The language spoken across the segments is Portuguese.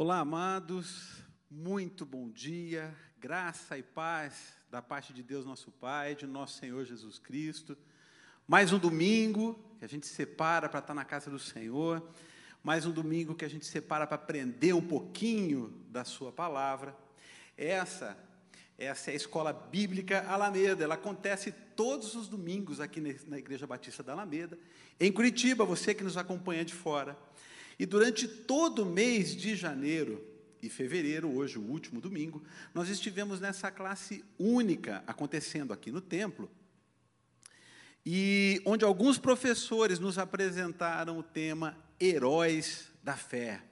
Olá, amados, muito bom dia, graça e paz da parte de Deus, nosso Pai, de nosso Senhor Jesus Cristo. Mais um domingo que a gente separa para estar na casa do Senhor, mais um domingo que a gente separa para aprender um pouquinho da Sua palavra. Essa, essa é a escola bíblica Alameda, ela acontece todos os domingos aqui na Igreja Batista da Alameda, em Curitiba, você que nos acompanha de fora. E durante todo o mês de janeiro e fevereiro, hoje o último domingo, nós estivemos nessa classe única acontecendo aqui no templo, e onde alguns professores nos apresentaram o tema Heróis da Fé.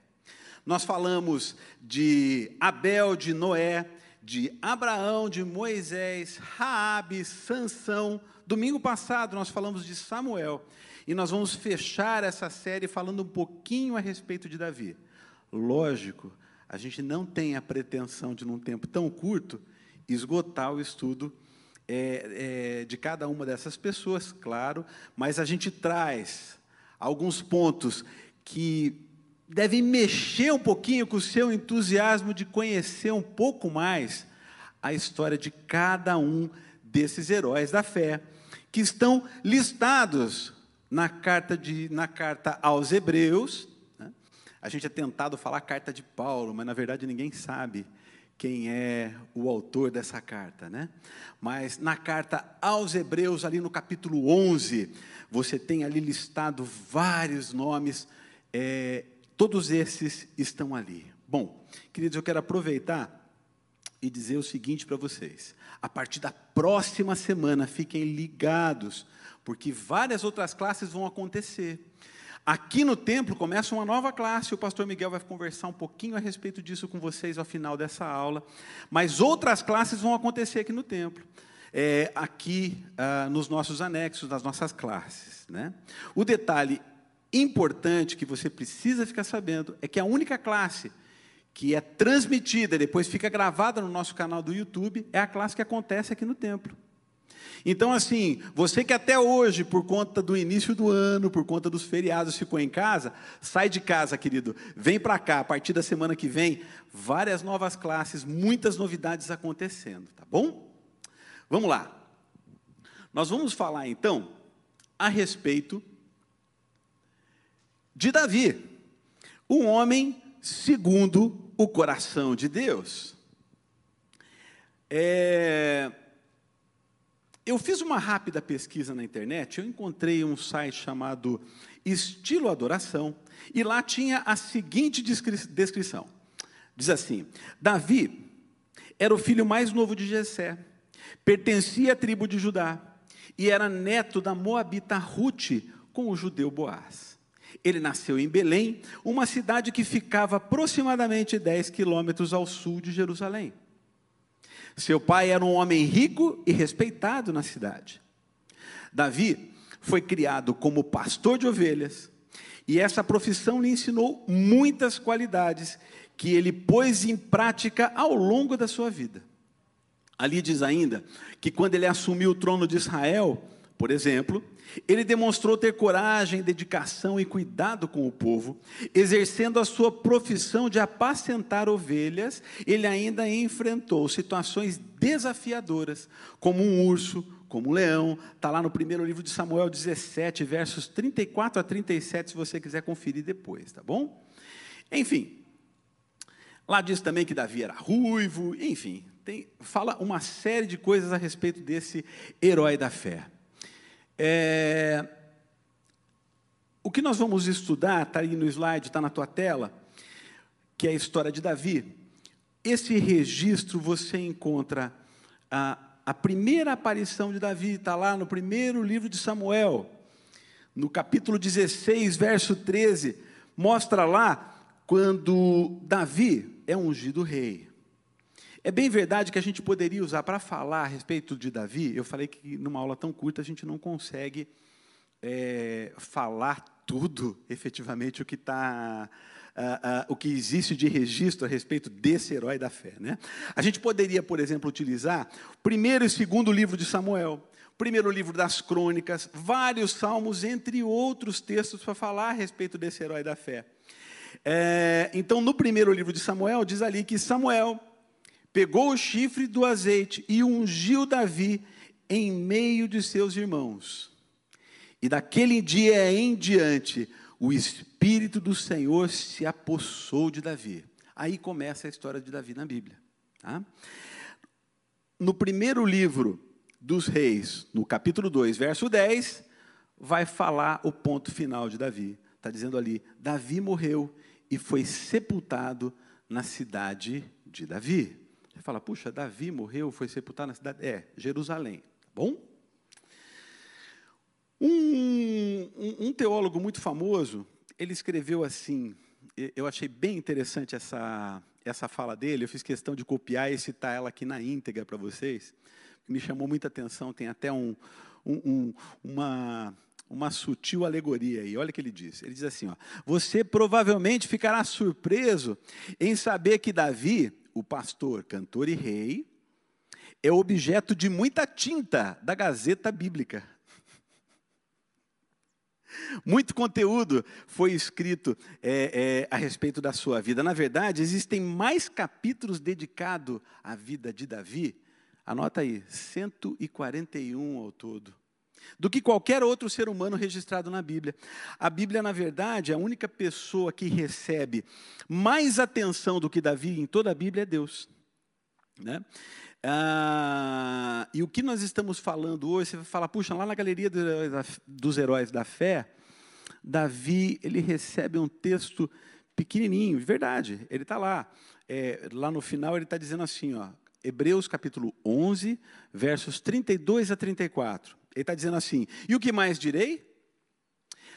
Nós falamos de Abel, de Noé, de Abraão, de Moisés, Raabe, Sansão. Domingo passado nós falamos de Samuel. E nós vamos fechar essa série falando um pouquinho a respeito de Davi. Lógico, a gente não tem a pretensão de, num tempo tão curto, esgotar o estudo é, é, de cada uma dessas pessoas, claro, mas a gente traz alguns pontos que devem mexer um pouquinho com o seu entusiasmo de conhecer um pouco mais a história de cada um desses heróis da fé, que estão listados na carta, de, na carta aos Hebreus, né? a gente é tentado falar carta de Paulo, mas na verdade ninguém sabe quem é o autor dessa carta, né? Mas na carta aos Hebreus, ali no capítulo 11, você tem ali listado vários nomes, é, todos esses estão ali. Bom, queridos, eu quero aproveitar e dizer o seguinte para vocês: a partir da próxima semana, fiquem ligados porque várias outras classes vão acontecer. Aqui no templo começa uma nova classe, o pastor Miguel vai conversar um pouquinho a respeito disso com vocês ao final dessa aula, mas outras classes vão acontecer aqui no templo, é, aqui ah, nos nossos anexos, nas nossas classes. Né? O detalhe importante que você precisa ficar sabendo é que a única classe que é transmitida e depois fica gravada no nosso canal do YouTube é a classe que acontece aqui no templo. Então, assim, você que até hoje, por conta do início do ano, por conta dos feriados, ficou em casa, sai de casa, querido, vem para cá, a partir da semana que vem, várias novas classes, muitas novidades acontecendo, tá bom? Vamos lá. Nós vamos falar então a respeito de Davi, um homem segundo o coração de Deus. É, eu fiz uma rápida pesquisa na internet, eu encontrei um site chamado Estilo Adoração, e lá tinha a seguinte descrição. Diz assim: Davi era o filho mais novo de Jessé, pertencia à tribo de Judá e era neto da moabita Ruth com o judeu Boaz. Ele nasceu em Belém, uma cidade que ficava aproximadamente 10 quilômetros ao sul de Jerusalém. Seu pai era um homem rico e respeitado na cidade. Davi foi criado como pastor de ovelhas, e essa profissão lhe ensinou muitas qualidades que ele pôs em prática ao longo da sua vida. Ali diz ainda que quando ele assumiu o trono de Israel, por exemplo, ele demonstrou ter coragem, dedicação e cuidado com o povo, exercendo a sua profissão de apacentar ovelhas, ele ainda enfrentou situações desafiadoras, como um urso, como um leão, está lá no primeiro livro de Samuel 17, versos 34 a 37, se você quiser conferir depois, tá bom? Enfim, lá diz também que Davi era ruivo, enfim, tem, fala uma série de coisas a respeito desse herói da fé. É, o que nós vamos estudar, está aí no slide, está na tua tela, que é a história de Davi. Esse registro você encontra a, a primeira aparição de Davi, está lá no primeiro livro de Samuel, no capítulo 16, verso 13, mostra lá quando Davi é ungido rei. É bem verdade que a gente poderia usar para falar a respeito de Davi. Eu falei que numa aula tão curta a gente não consegue é, falar tudo, efetivamente, o que está. Uh, uh, o que existe de registro a respeito desse herói da fé. Né? A gente poderia, por exemplo, utilizar o primeiro e segundo livro de Samuel, primeiro livro das crônicas, vários salmos, entre outros textos, para falar a respeito desse herói da fé. É, então, no primeiro livro de Samuel, diz ali que Samuel pegou o chifre do azeite e ungiu Davi em meio de seus irmãos. E daquele dia em diante, o Espírito do Senhor se apossou de Davi. Aí começa a história de Davi na Bíblia. Tá? No primeiro livro dos Reis, no capítulo 2, verso 10, vai falar o ponto final de Davi. Está dizendo ali: Davi morreu e foi sepultado na cidade de Davi. Você fala, puxa, Davi morreu, foi sepultado na cidade. É, Jerusalém. Tá bom? Um, um, um, teólogo muito famoso, ele escreveu assim, eu achei bem interessante essa, essa fala dele, eu fiz questão de copiar e citar ela aqui na íntegra para vocês, me chamou muita atenção, tem até um, um, uma, uma sutil alegoria aí. Olha o que ele diz. Ele diz assim: ó, Você provavelmente ficará surpreso em saber que Davi, o pastor, cantor e rei, é objeto de muita tinta da Gazeta Bíblica. Muito conteúdo foi escrito é, é, a respeito da sua vida. Na verdade, existem mais capítulos dedicados à vida de Davi, anota aí, 141 ao todo, do que qualquer outro ser humano registrado na Bíblia. A Bíblia, na verdade, a única pessoa que recebe mais atenção do que Davi em toda a Bíblia é Deus. Né? Ah, e o que nós estamos falando hoje, você vai falar, puxa, lá na galeria dos heróis da fé, Davi, ele recebe um texto pequenininho, de verdade, ele está lá. É, lá no final ele está dizendo assim, ó, Hebreus capítulo 11, versos 32 a 34. Ele está dizendo assim, e o que mais direi?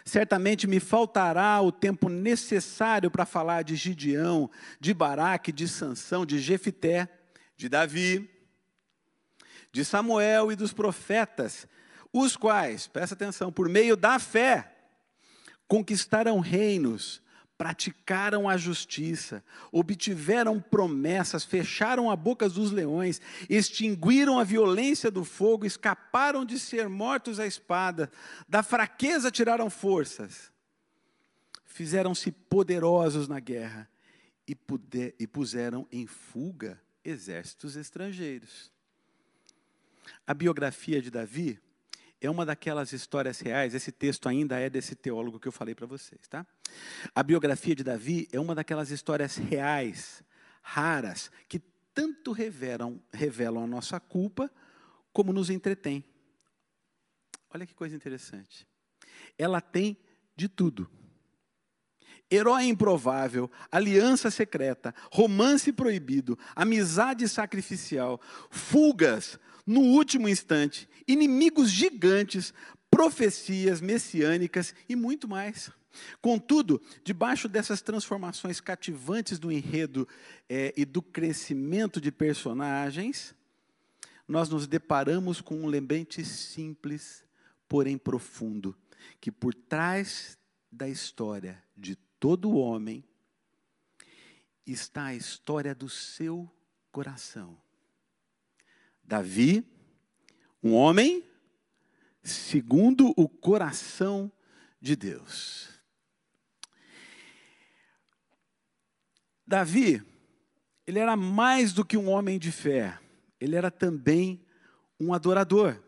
Certamente me faltará o tempo necessário para falar de Gideão, de Baraque, de Sansão, de Jefité, de Davi, de Samuel e dos profetas, os quais, presta atenção, por meio da fé, conquistaram reinos, praticaram a justiça, obtiveram promessas, fecharam a boca dos leões, extinguiram a violência do fogo, escaparam de ser mortos à espada, da fraqueza tiraram forças, fizeram-se poderosos na guerra e, puder, e puseram em fuga exércitos estrangeiros. A biografia de Davi é uma daquelas histórias reais, esse texto ainda é desse teólogo que eu falei para vocês, tá? A biografia de Davi é uma daquelas histórias reais, raras, que tanto revelam, revelam a nossa culpa, como nos entretém. Olha que coisa interessante. Ela tem de tudo herói improvável, aliança secreta, romance proibido, amizade sacrificial, fugas no último instante, inimigos gigantes, profecias messiânicas e muito mais. Contudo, debaixo dessas transformações cativantes do enredo é, e do crescimento de personagens, nós nos deparamos com um lembrete simples, porém profundo, que por trás da história de todo homem está a história do seu coração. Davi, um homem segundo o coração de Deus. Davi, ele era mais do que um homem de fé, ele era também um adorador.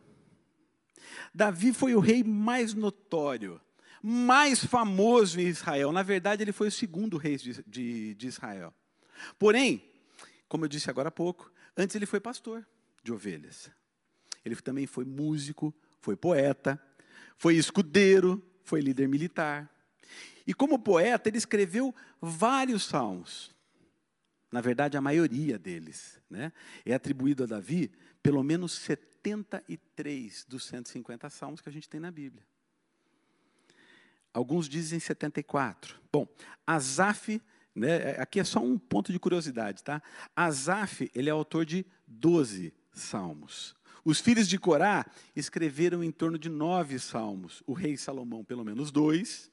Davi foi o rei mais notório mais famoso em Israel. Na verdade, ele foi o segundo rei de, de, de Israel. Porém, como eu disse agora há pouco, antes ele foi pastor de ovelhas. Ele também foi músico, foi poeta, foi escudeiro, foi líder militar. E como poeta, ele escreveu vários salmos. Na verdade, a maioria deles né, é atribuído a Davi, pelo menos 73 dos 150 salmos que a gente tem na Bíblia. Alguns dizem 74. Bom, Asaf, né, aqui é só um ponto de curiosidade, tá? Asaf, ele é autor de 12 salmos. Os filhos de Corá escreveram em torno de nove salmos. O rei Salomão, pelo menos dois.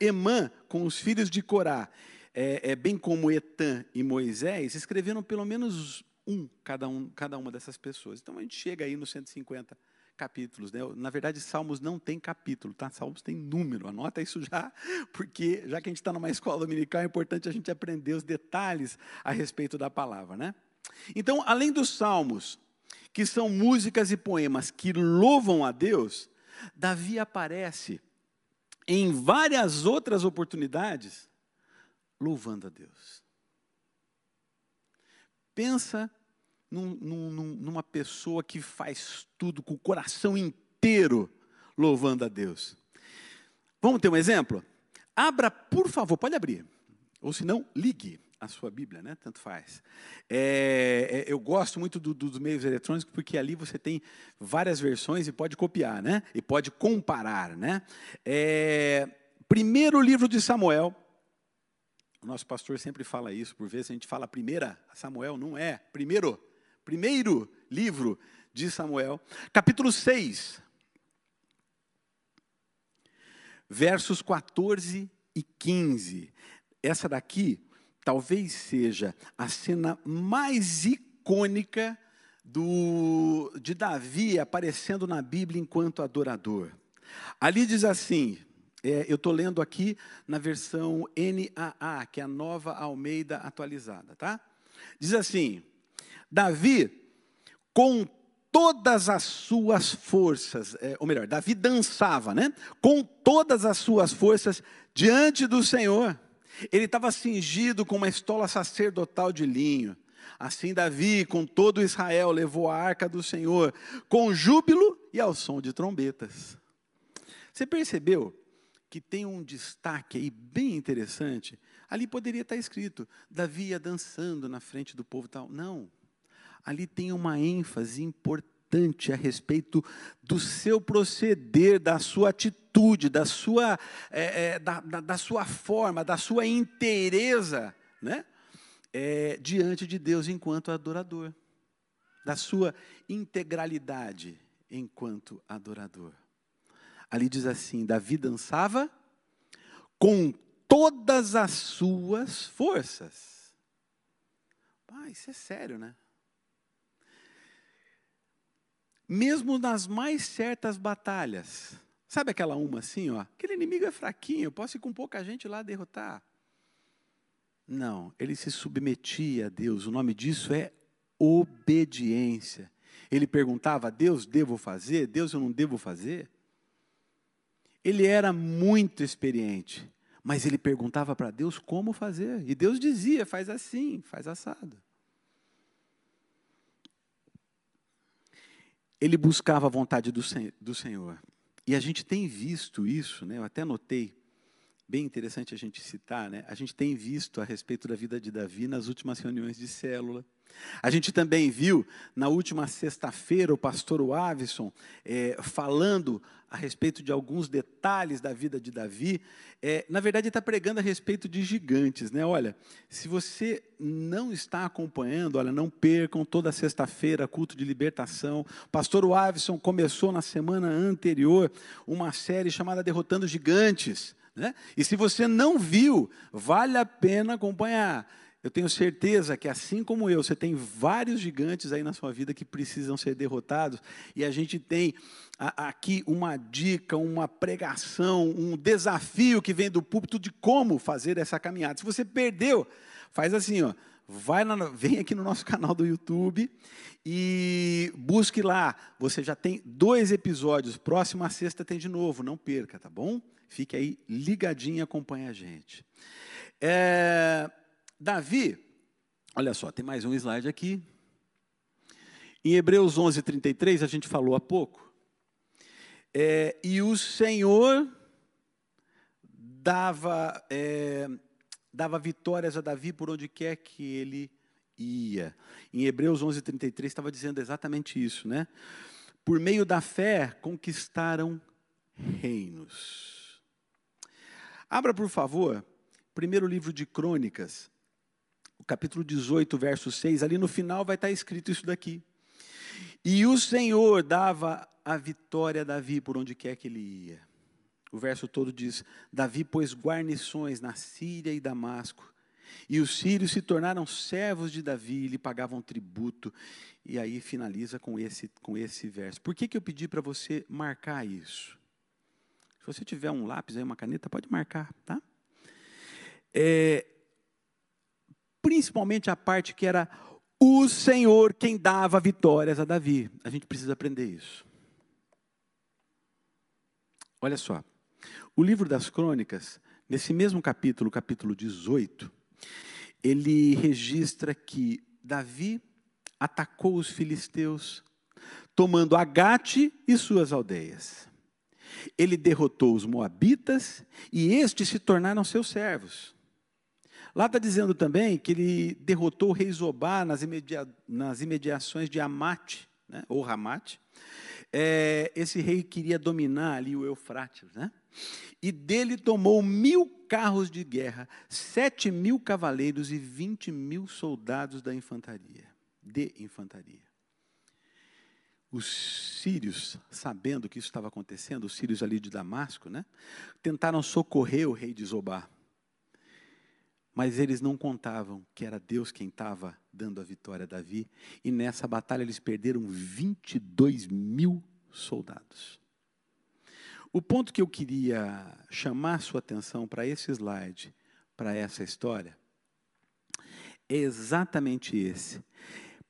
Emã, com os filhos de Corá, é, é, bem como Etan e Moisés, escreveram pelo menos um cada, um, cada uma dessas pessoas. Então a gente chega aí nos 150 capítulos. Né? Na verdade, Salmos não tem capítulo, tá? Salmos tem número. Anota isso já, porque já que a gente está numa escola dominical, é importante a gente aprender os detalhes a respeito da palavra, né? Então, além dos Salmos, que são músicas e poemas que louvam a Deus, Davi aparece em várias outras oportunidades louvando a Deus. Pensa num, num, numa pessoa que faz tudo com o coração inteiro louvando a Deus. Vamos ter um exemplo? Abra, por favor, pode abrir. Ou se não, ligue a sua Bíblia, né? Tanto faz. É, é, eu gosto muito do, dos meios eletrônicos porque ali você tem várias versões e pode copiar, né? E pode comparar, né? É, primeiro livro de Samuel. O nosso pastor sempre fala isso, por vezes a gente fala primeira Samuel, não é. Primeiro primeiro livro de Samuel, capítulo 6, versos 14 e 15. Essa daqui talvez seja a cena mais icônica do, de Davi aparecendo na Bíblia enquanto adorador. Ali diz assim, é, eu estou lendo aqui na versão NAA, que é a nova Almeida atualizada, tá? Diz assim: Davi, com todas as suas forças, é, ou melhor, Davi dançava, né? Com todas as suas forças diante do Senhor. Ele estava cingido com uma estola sacerdotal de linho. Assim, Davi, com todo Israel, levou a arca do Senhor, com júbilo e ao som de trombetas. Você percebeu que tem um destaque aí bem interessante? Ali poderia estar escrito: Davi ia dançando na frente do povo tal. Não ali tem uma ênfase importante a respeito do seu proceder, da sua atitude, da sua, é, é, da, da, da, sua forma, da sua inteireza, né? É, diante de Deus enquanto adorador, da sua integralidade enquanto adorador. Ali diz assim: Davi dançava com todas as suas forças. Ah, isso é sério, né? Mesmo nas mais certas batalhas. Sabe aquela uma assim, ó? Aquele inimigo é fraquinho, eu posso ir com pouca gente lá derrotar. Não, ele se submetia a Deus. O nome disso é obediência. Ele perguntava: Deus, devo fazer? Deus, eu não devo fazer? Ele era muito experiente, mas ele perguntava para Deus como fazer. E Deus dizia: faz assim, faz assado. Ele buscava a vontade do, do Senhor. E a gente tem visto isso, né? eu até notei, bem interessante a gente citar, né? a gente tem visto a respeito da vida de Davi nas últimas reuniões de célula. A gente também viu, na última sexta-feira, o pastor Wavison é, falando a respeito de alguns detalhes da vida de Davi. É, na verdade, está pregando a respeito de gigantes. Né? Olha, se você não está acompanhando, olha, não percam toda sexta-feira culto de libertação. Pastor Wavison começou na semana anterior uma série chamada Derrotando Gigantes. Né? E se você não viu, vale a pena acompanhar. Eu tenho certeza que, assim como eu, você tem vários gigantes aí na sua vida que precisam ser derrotados, e a gente tem aqui uma dica, uma pregação, um desafio que vem do púlpito de como fazer essa caminhada. Se você perdeu, faz assim, ó, vai lá, vem aqui no nosso canal do YouTube e busque lá. Você já tem dois episódios. Próxima sexta tem de novo, não perca, tá bom? Fique aí ligadinho e acompanhe a gente. É, Davi, olha só, tem mais um slide aqui. Em Hebreus 11, 33, a gente falou há pouco. É, e o Senhor dava, é, dava vitórias a Davi por onde quer que ele ia. Em Hebreus 11, 33 estava dizendo exatamente isso, né? Por meio da fé conquistaram reinos. Abra, por favor, primeiro livro de Crônicas, o capítulo 18, verso 6, ali no final vai estar escrito isso daqui. E o Senhor dava a vitória a Davi por onde quer que ele ia. O verso todo diz: Davi pôs guarnições na Síria e Damasco, E os sírios se tornaram servos de Davi e lhe pagavam tributo. E aí finaliza com esse, com esse verso. Por que, que eu pedi para você marcar isso? Você tiver um lápis aí, uma caneta, pode marcar, tá? É, principalmente a parte que era o Senhor quem dava vitórias a Davi. A gente precisa aprender isso. Olha só, o livro das crônicas, nesse mesmo capítulo, capítulo 18, ele registra que Davi atacou os filisteus, tomando Agate e suas aldeias. Ele derrotou os moabitas e estes se tornaram seus servos. Lá está dizendo também que ele derrotou o rei Zobá nas, imedia, nas imediações de Amate, né, ou Ramate. É, esse rei queria dominar ali o Eufrates, né? E dele tomou mil carros de guerra, sete mil cavaleiros e vinte mil soldados da infantaria, de infantaria. Os sírios, sabendo que isso estava acontecendo, os sírios ali de Damasco, né, tentaram socorrer o rei de Zobá. Mas eles não contavam que era Deus quem estava dando a vitória a Davi. E nessa batalha eles perderam 22 mil soldados. O ponto que eu queria chamar sua atenção para esse slide, para essa história, é exatamente esse.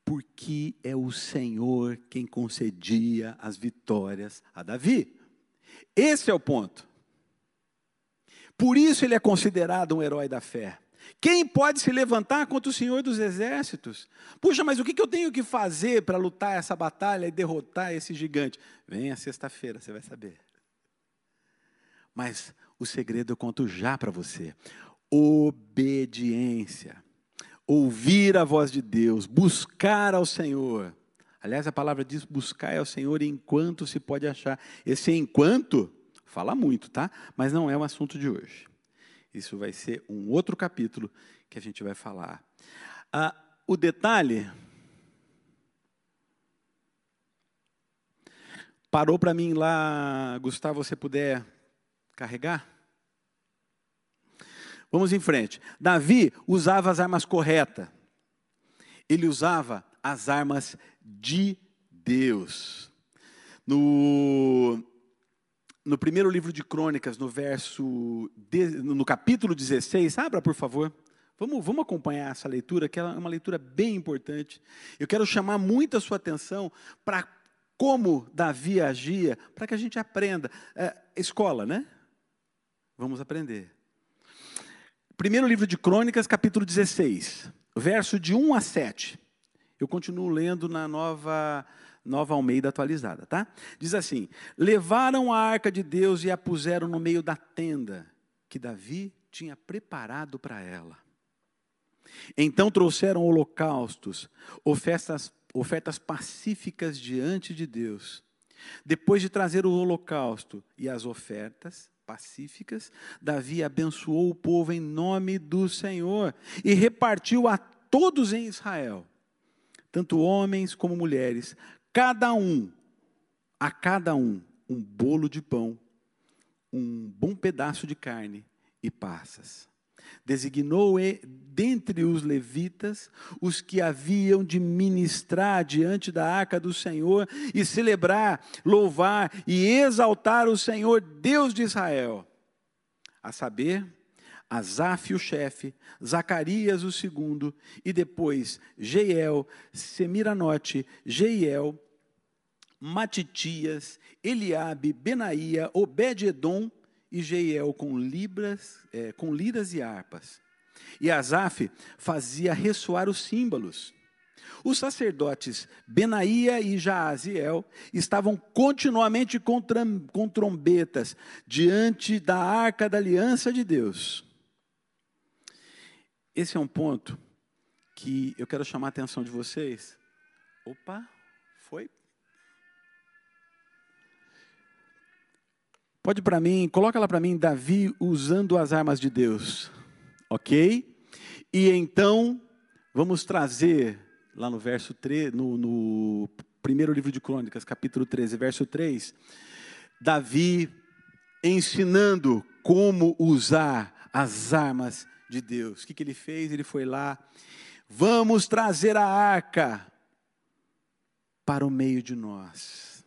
Porque é o Senhor quem concedia as vitórias a Davi. Esse é o ponto. Por isso ele é considerado um herói da fé. Quem pode se levantar contra o Senhor dos Exércitos? Puxa, mas o que eu tenho que fazer para lutar essa batalha e derrotar esse gigante? Venha sexta-feira, você vai saber. Mas o segredo eu conto já para você: obediência. Ouvir a voz de Deus, buscar ao Senhor. Aliás, a palavra diz buscar ao Senhor enquanto se pode achar. Esse enquanto fala muito, tá? Mas não é o assunto de hoje. Isso vai ser um outro capítulo que a gente vai falar. Ah, o detalhe. Parou para mim lá, Gustavo, você puder carregar? Vamos em frente. Davi usava as armas corretas. Ele usava as armas de Deus. No no primeiro livro de Crônicas, no verso, no capítulo 16, abra por favor. Vamos, vamos acompanhar essa leitura, que é uma leitura bem importante. Eu quero chamar muito a sua atenção para como Davi agia, para que a gente aprenda. É, escola, né? Vamos aprender. Primeiro livro de Crônicas, capítulo 16, verso de 1 a 7. Eu continuo lendo na nova Nova Almeida atualizada, tá? Diz assim: Levaram a arca de Deus e a puseram no meio da tenda que Davi tinha preparado para ela. Então trouxeram holocaustos, ofertas, ofertas pacíficas diante de Deus. Depois de trazer o holocausto e as ofertas pacíficas, Davi abençoou o povo em nome do Senhor e repartiu a todos em Israel, tanto homens como mulheres, cada um, a cada um, um bolo de pão, um bom pedaço de carne e passas. Designou dentre os levitas os que haviam de ministrar diante da arca do Senhor e celebrar, louvar e exaltar o Senhor, Deus de Israel. A saber, Asaf, o chefe, Zacarias, o segundo, e depois Jeiel, Semiranote, Jeiel, Matitias, Eliabe, Benaía, Obed-edom e Jeiel com libras, é, com liras e harpas. E Asaf fazia ressoar os símbolos. Os sacerdotes Benaía e Jaaziel estavam continuamente com, com trombetas diante da arca da aliança de Deus. Esse é um ponto que eu quero chamar a atenção de vocês. Opa, foi Pode para mim, coloca lá para mim Davi usando as armas de Deus. OK? E então vamos trazer lá no verso 3, no, no primeiro livro de Crônicas, capítulo 13, verso 3, Davi ensinando como usar as armas de Deus. O que, que ele fez? Ele foi lá, vamos trazer a arca para o meio de nós.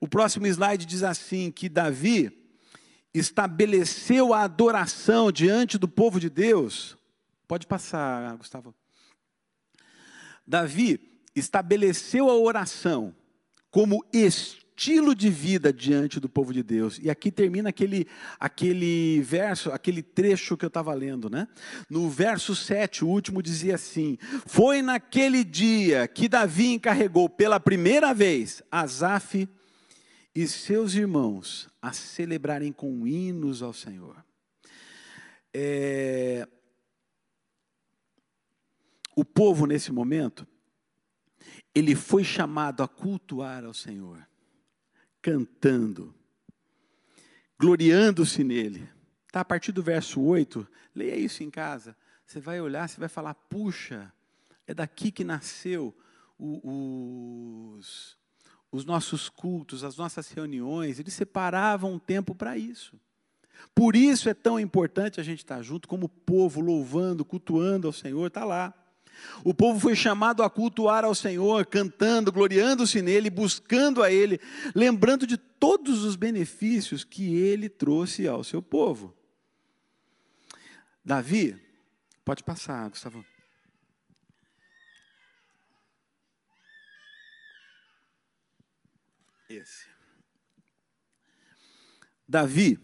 O próximo slide diz assim: que Davi estabeleceu a adoração diante do povo de Deus. Pode passar, Gustavo. Davi estabeleceu a oração como estilo de vida diante do povo de Deus. E aqui termina aquele, aquele verso, aquele trecho que eu estava lendo, né? No verso 7, o último dizia assim: Foi naquele dia que Davi encarregou pela primeira vez Asaf e seus irmãos a celebrarem com hinos ao Senhor. É, o povo, nesse momento, ele foi chamado a cultuar ao Senhor, cantando, gloriando-se nele. Tá, a partir do verso 8, leia isso em casa. Você vai olhar, você vai falar: puxa, é daqui que nasceu os, os nossos cultos, as nossas reuniões, eles separavam um tempo para isso. Por isso é tão importante a gente estar junto como povo, louvando, cultuando ao Senhor, está lá. O povo foi chamado a cultuar ao Senhor, cantando, gloriando-se nele, buscando a Ele, lembrando de todos os benefícios que Ele trouxe ao seu povo. Davi, pode passar, Gustavo. Esse. Davi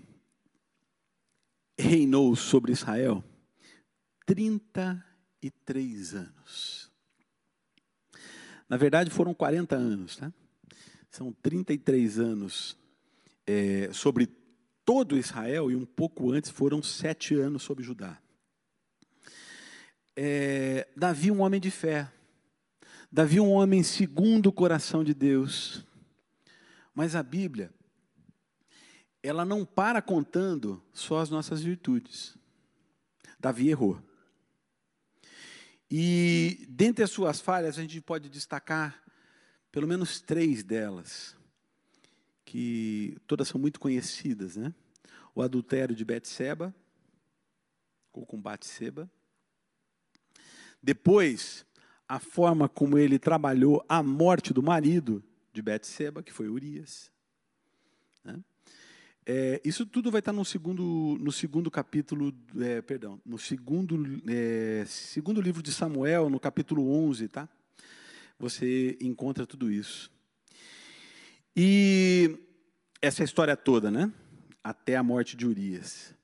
reinou sobre Israel 33 anos. Na verdade, foram 40 anos, tá? São 33 anos é, sobre todo Israel e um pouco antes foram sete anos sobre Judá. É, Davi, um homem de fé. Davi, um homem segundo o coração de Deus. Mas a Bíblia, ela não para contando só as nossas virtudes. Davi errou. E dentre as suas falhas, a gente pode destacar pelo menos três delas, que todas são muito conhecidas, né? O adultério de Betseba, ou com Batseba. Depois, a forma como ele trabalhou a morte do marido de Betseba, que foi Urias. Né? É, isso tudo vai estar no segundo, no segundo capítulo, é, perdão, no segundo, é, segundo livro de Samuel, no capítulo 11, tá? Você encontra tudo isso. E essa é história toda, né? Até a morte de Urias.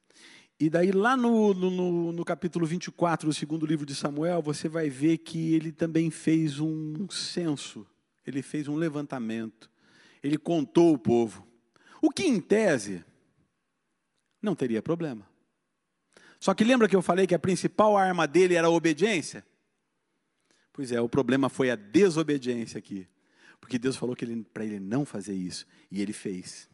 E daí, lá no, no, no, capítulo 24 do segundo livro de Samuel, você vai ver que ele também fez um censo ele fez um levantamento, ele contou o povo. O que, em tese, não teria problema. Só que lembra que eu falei que a principal arma dele era a obediência? Pois é, o problema foi a desobediência aqui. Porque Deus falou que para ele não fazer isso, e ele fez.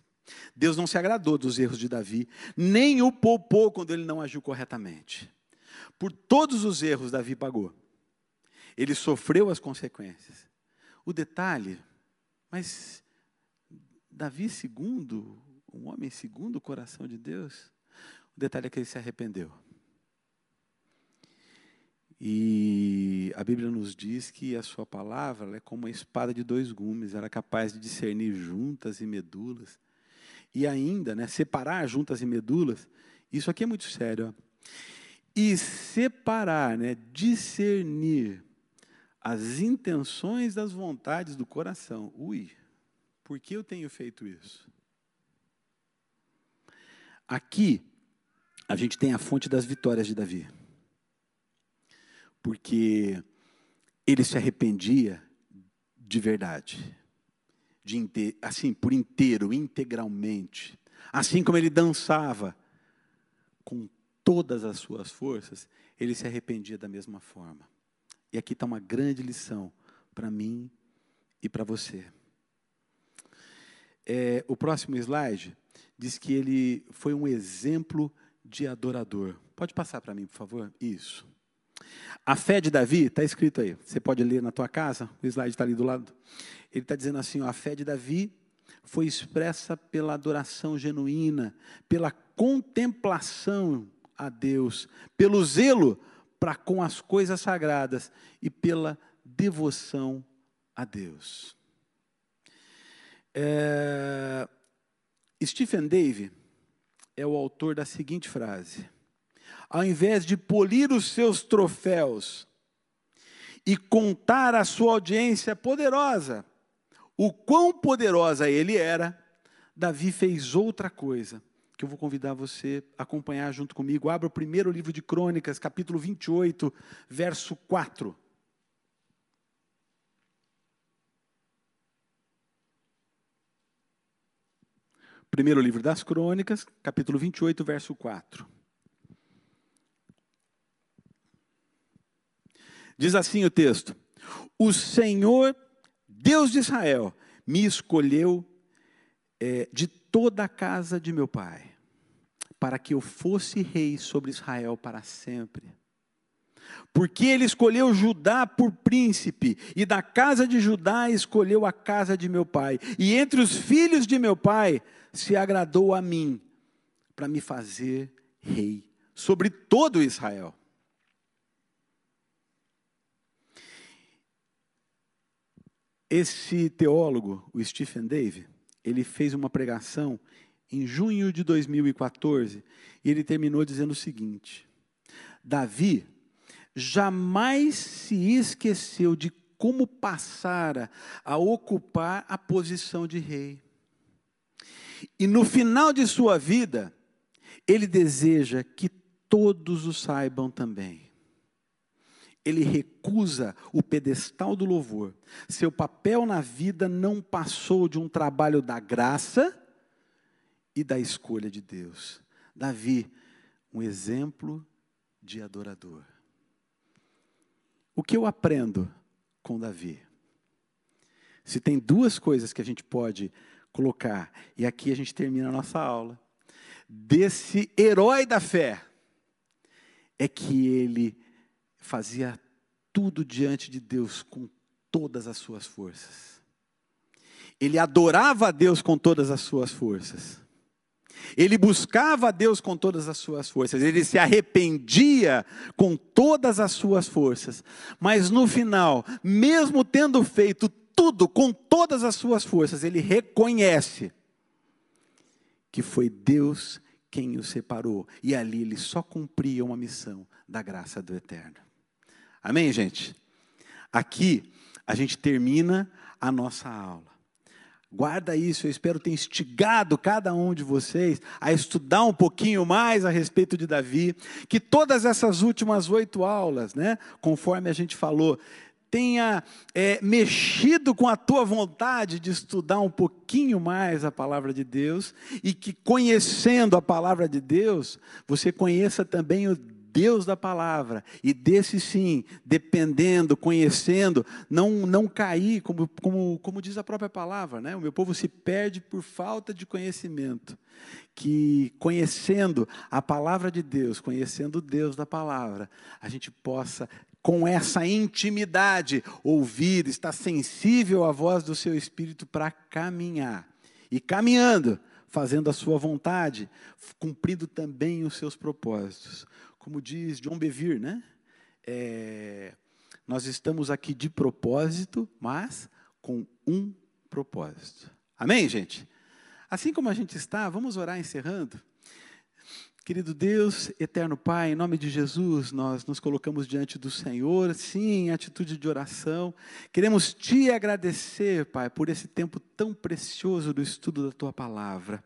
Deus não se agradou dos erros de Davi, nem o poupou quando ele não agiu corretamente. Por todos os erros, Davi pagou. Ele sofreu as consequências. O detalhe, mas Davi segundo, um homem segundo o coração de Deus, o detalhe é que ele se arrependeu. E a Bíblia nos diz que a sua palavra é como uma espada de dois gumes, ela é capaz de discernir juntas e medulas. E ainda, né, separar juntas e medulas, isso aqui é muito sério. Ó. E separar, né, discernir as intenções das vontades do coração. Ui, por que eu tenho feito isso? Aqui, a gente tem a fonte das vitórias de Davi. Porque ele se arrependia de verdade. De assim, por inteiro, integralmente. Assim como ele dançava com todas as suas forças, ele se arrependia da mesma forma. E aqui está uma grande lição para mim e para você. É, o próximo slide diz que ele foi um exemplo de adorador. Pode passar para mim, por favor? Isso. A fé de Davi, está escrito aí, você pode ler na tua casa, o slide está ali do lado. Ele está dizendo assim: ó, a fé de Davi foi expressa pela adoração genuína, pela contemplação a Deus, pelo zelo para com as coisas sagradas e pela devoção a Deus. É, Stephen Davy é o autor da seguinte frase: Ao invés de polir os seus troféus e contar a sua audiência poderosa, o quão poderosa ele era, Davi fez outra coisa, que eu vou convidar você a acompanhar junto comigo. Abra o primeiro livro de Crônicas, capítulo 28, verso 4. Primeiro livro das Crônicas, capítulo 28, verso 4. Diz assim o texto: O Senhor, Deus de Israel, me escolheu é, de toda a casa de meu pai, para que eu fosse rei sobre Israel para sempre. Porque ele escolheu Judá por príncipe, e da casa de Judá escolheu a casa de meu pai, e entre os filhos de meu pai se agradou a mim, para me fazer rei sobre todo Israel. Esse teólogo, o Stephen Davy, ele fez uma pregação em junho de 2014 e ele terminou dizendo o seguinte: Davi jamais se esqueceu de como passara a ocupar a posição de rei. E no final de sua vida, ele deseja que todos o saibam também. Ele recusa o pedestal do louvor. Seu papel na vida não passou de um trabalho da graça e da escolha de Deus. Davi, um exemplo de adorador. O que eu aprendo com Davi? Se tem duas coisas que a gente pode colocar, e aqui a gente termina a nossa aula, desse herói da fé, é que ele fazia tudo diante de Deus com todas as suas forças. Ele adorava a Deus com todas as suas forças. Ele buscava a Deus com todas as suas forças, ele se arrependia com todas as suas forças, mas no final, mesmo tendo feito tudo com todas as suas forças, ele reconhece que foi Deus quem o separou, e ali ele só cumpria uma missão da graça do Eterno. Amém, gente? Aqui a gente termina a nossa aula. Guarda isso, eu espero ter instigado cada um de vocês a estudar um pouquinho mais a respeito de Davi, que todas essas últimas oito aulas, né, conforme a gente falou, tenha é, mexido com a tua vontade de estudar um pouquinho mais a palavra de Deus e que conhecendo a palavra de Deus, você conheça também o Deus da palavra e desse sim, dependendo, conhecendo, não, não cair, como, como, como diz a própria palavra, né? o meu povo se perde por falta de conhecimento. Que conhecendo a palavra de Deus, conhecendo o Deus da palavra, a gente possa com essa intimidade, ouvir, estar sensível à voz do seu espírito para caminhar. E caminhando, fazendo a sua vontade, cumprindo também os seus propósitos. Como diz John Bevere, né? É, nós estamos aqui de propósito, mas com um propósito. Amém, gente? Assim como a gente está, vamos orar encerrando. Querido Deus, eterno Pai, em nome de Jesus, nós nos colocamos diante do Senhor, sim, em atitude de oração. Queremos te agradecer, Pai, por esse tempo tão precioso do estudo da tua palavra.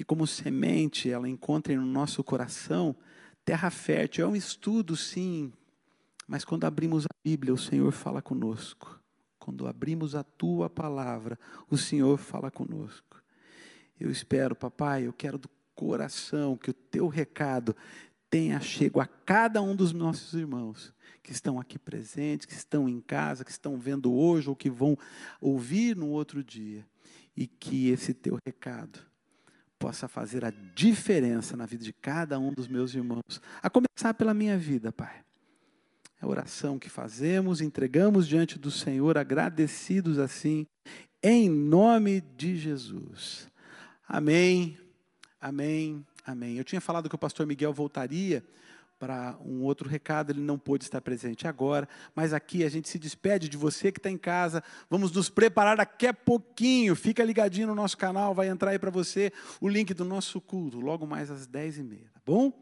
Que, como semente, ela encontre no nosso coração terra fértil. É um estudo, sim, mas quando abrimos a Bíblia, o Senhor fala conosco. Quando abrimos a tua palavra, o Senhor fala conosco. Eu espero, papai, eu quero do coração, que o teu recado tenha chego a cada um dos nossos irmãos que estão aqui presentes, que estão em casa, que estão vendo hoje ou que vão ouvir no outro dia, e que esse teu recado possa fazer a diferença na vida de cada um dos meus irmãos, a começar pela minha vida, Pai. É a oração que fazemos, entregamos diante do Senhor, agradecidos assim, em nome de Jesus. Amém. Amém Amém. Eu tinha falado que o pastor Miguel voltaria para um outro recado, ele não pôde estar presente agora, mas aqui a gente se despede de você que está em casa. Vamos nos preparar daqui a pouquinho. Fica ligadinho no nosso canal, vai entrar aí para você o link do nosso culto, logo mais às 10h30, tá bom?